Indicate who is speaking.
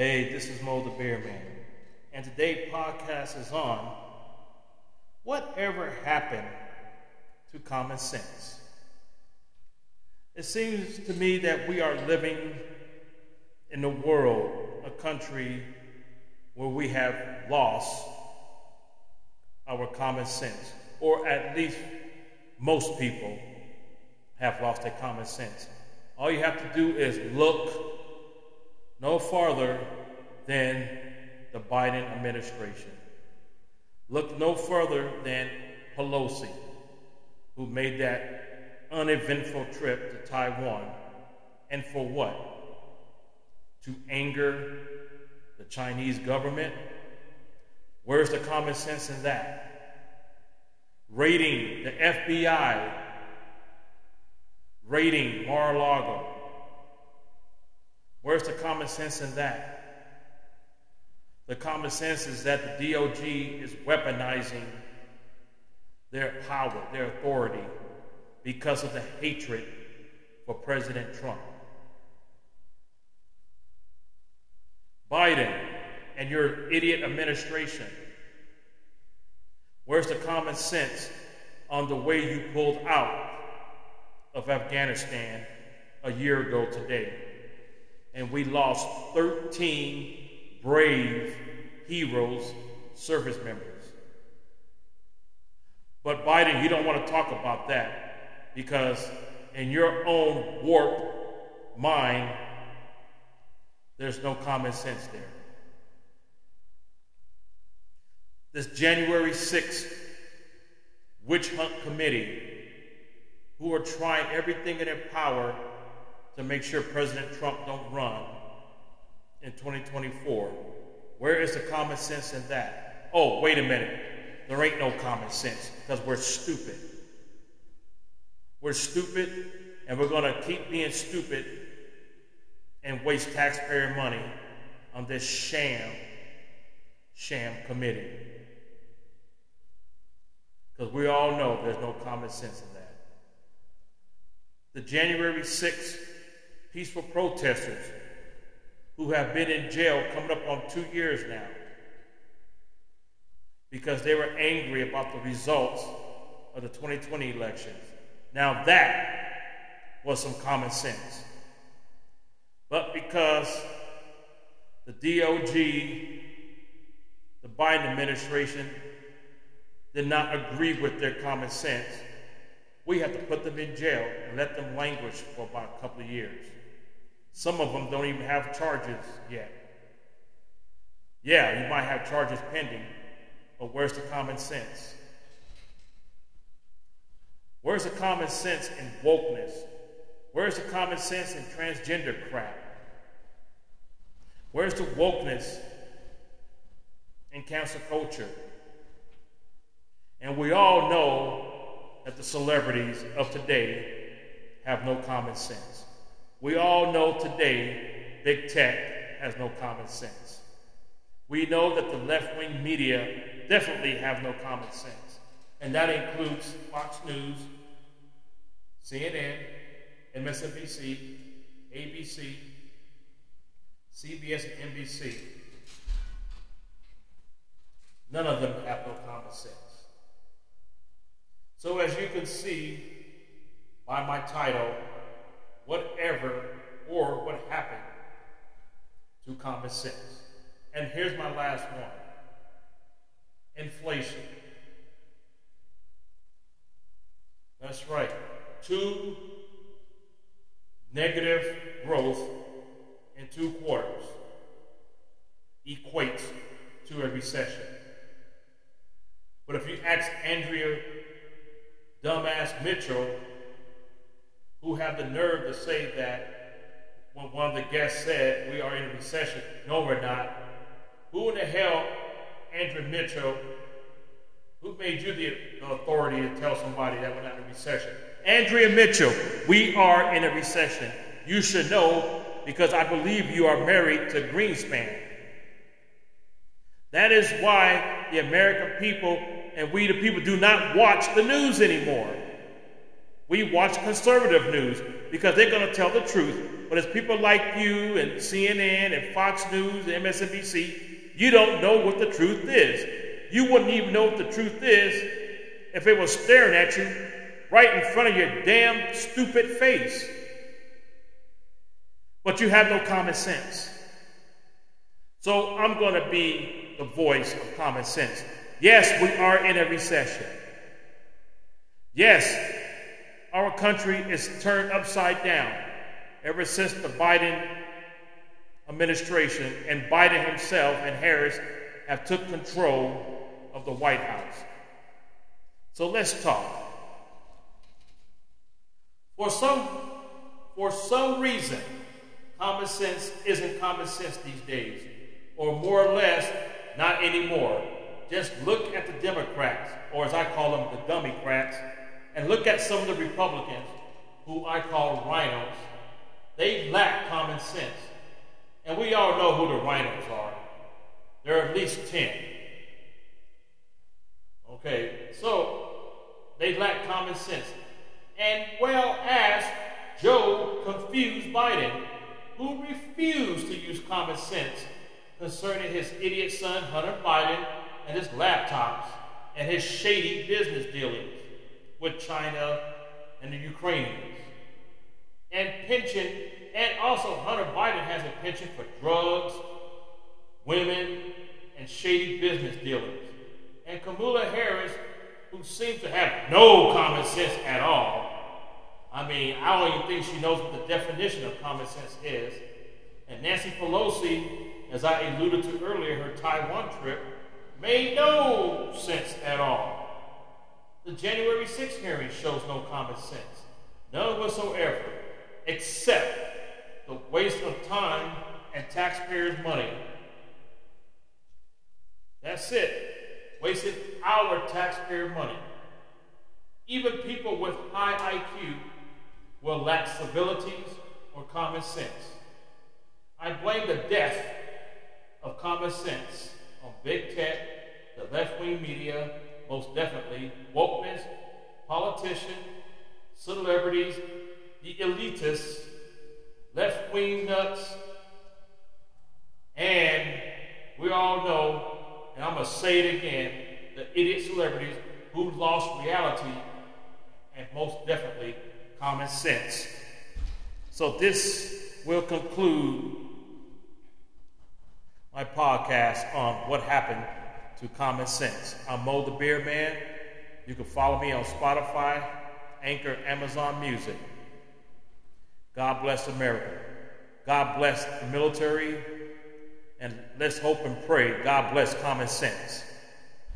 Speaker 1: Hey, this is Mo the Bear Man, and today podcast is on whatever happened to common sense. It seems to me that we are living in a world, a country where we have lost our common sense, or at least most people have lost their common sense. All you have to do is look no farther than the Biden administration. Look no further than Pelosi, who made that uneventful trip to Taiwan. And for what? To anger the Chinese government? Where's the common sense in that? Raiding the FBI, raiding Mar a Lago. Where's the common sense in that? The common sense is that the DOJ is weaponizing their power, their authority, because of the hatred for President Trump. Biden and your idiot administration, where's the common sense on the way you pulled out of Afghanistan a year ago today? And we lost 13 brave heroes, service members. But Biden, you don't want to talk about that because in your own warped mind, there's no common sense there. This January 6th witch hunt committee, who are trying everything in their power to make sure President Trump don't run in 2024. Where is the common sense in that? Oh, wait a minute. There ain't no common sense because we're stupid. We're stupid and we're going to keep being stupid and waste taxpayer money on this sham, sham committee. Because we all know there's no common sense in that. The January 6th peaceful protesters who have been in jail coming up on two years now because they were angry about the results of the 2020 elections. Now that was some common sense. But because the DOJ, the Biden administration, did not agree with their common sense, we have to put them in jail and let them languish for about a couple of years. Some of them don't even have charges yet. Yeah, you might have charges pending, but where's the common sense? Where's the common sense in wokeness? Where's the common sense in transgender crap? Where's the wokeness in cancel culture? And we all know that the celebrities of today have no common sense. We all know today big tech has no common sense. We know that the left wing media definitely have no common sense. And that includes Fox News, CNN, MSNBC, ABC, CBS, and NBC. None of them have no common sense. So, as you can see by my title, or what happened to common sense. And here's my last one inflation. That's right. Two negative growth in two quarters equates to a recession. But if you ask Andrea Dumbass Mitchell, who have the nerve to say that when one of the guests said we are in a recession. No, we're not. Who in the hell, Andrea Mitchell, who made you the authority to tell somebody that we're not in a recession? Andrea Mitchell, we are in a recession. You should know because I believe you are married to Greenspan. That is why the American people and we the people do not watch the news anymore. We watch conservative news because they're going to tell the truth. But as people like you and CNN and Fox News and MSNBC, you don't know what the truth is. You wouldn't even know what the truth is if it was staring at you right in front of your damn stupid face. But you have no common sense. So I'm going to be the voice of common sense. Yes, we are in a recession. Yes, our country is turned upside down ever since the Biden administration and Biden himself and Harris have took control of the White House. So let's talk. For some, for some reason, common sense isn't common sense these days, or more or less, not anymore. Just look at the Democrats, or as I call them, the Dummycrats, and look at some of the Republicans, who I call RINOs. They lack common sense. And we all know who the RINOs are. There are at least 10. Okay, so they lack common sense. And well as Joe confused Biden, who refused to use common sense concerning his idiot son Hunter Biden and his laptops and his shady business dealings with China and the Ukrainians. And pension, and also Hunter Biden has a pension for drugs, women, and shady business dealings. And Kamala Harris, who seems to have no common sense at all. I mean, I don't even think she knows what the definition of common sense is. And Nancy Pelosi, as I alluded to earlier, her Taiwan trip made no sense at all. The January 6th hearing shows no common sense, none whatsoever, except the waste of time and taxpayers' money. That's it. Wasted our taxpayer money. Even people with high IQ will lack civilities or common sense. I blame the death of common sense on big tech, the left wing media, most definitely, wokeness, politicians, celebrities, the elitists, left wing nuts, and we all know, and I'm going to say it again, the idiot celebrities who lost reality and most definitely common sense. So this will conclude my podcast on what happened to common sense. I'm Mo the Beer Man. You can follow me on Spotify, Anchor, Amazon Music. God bless America. God bless the military. And let's hope and pray God bless common sense.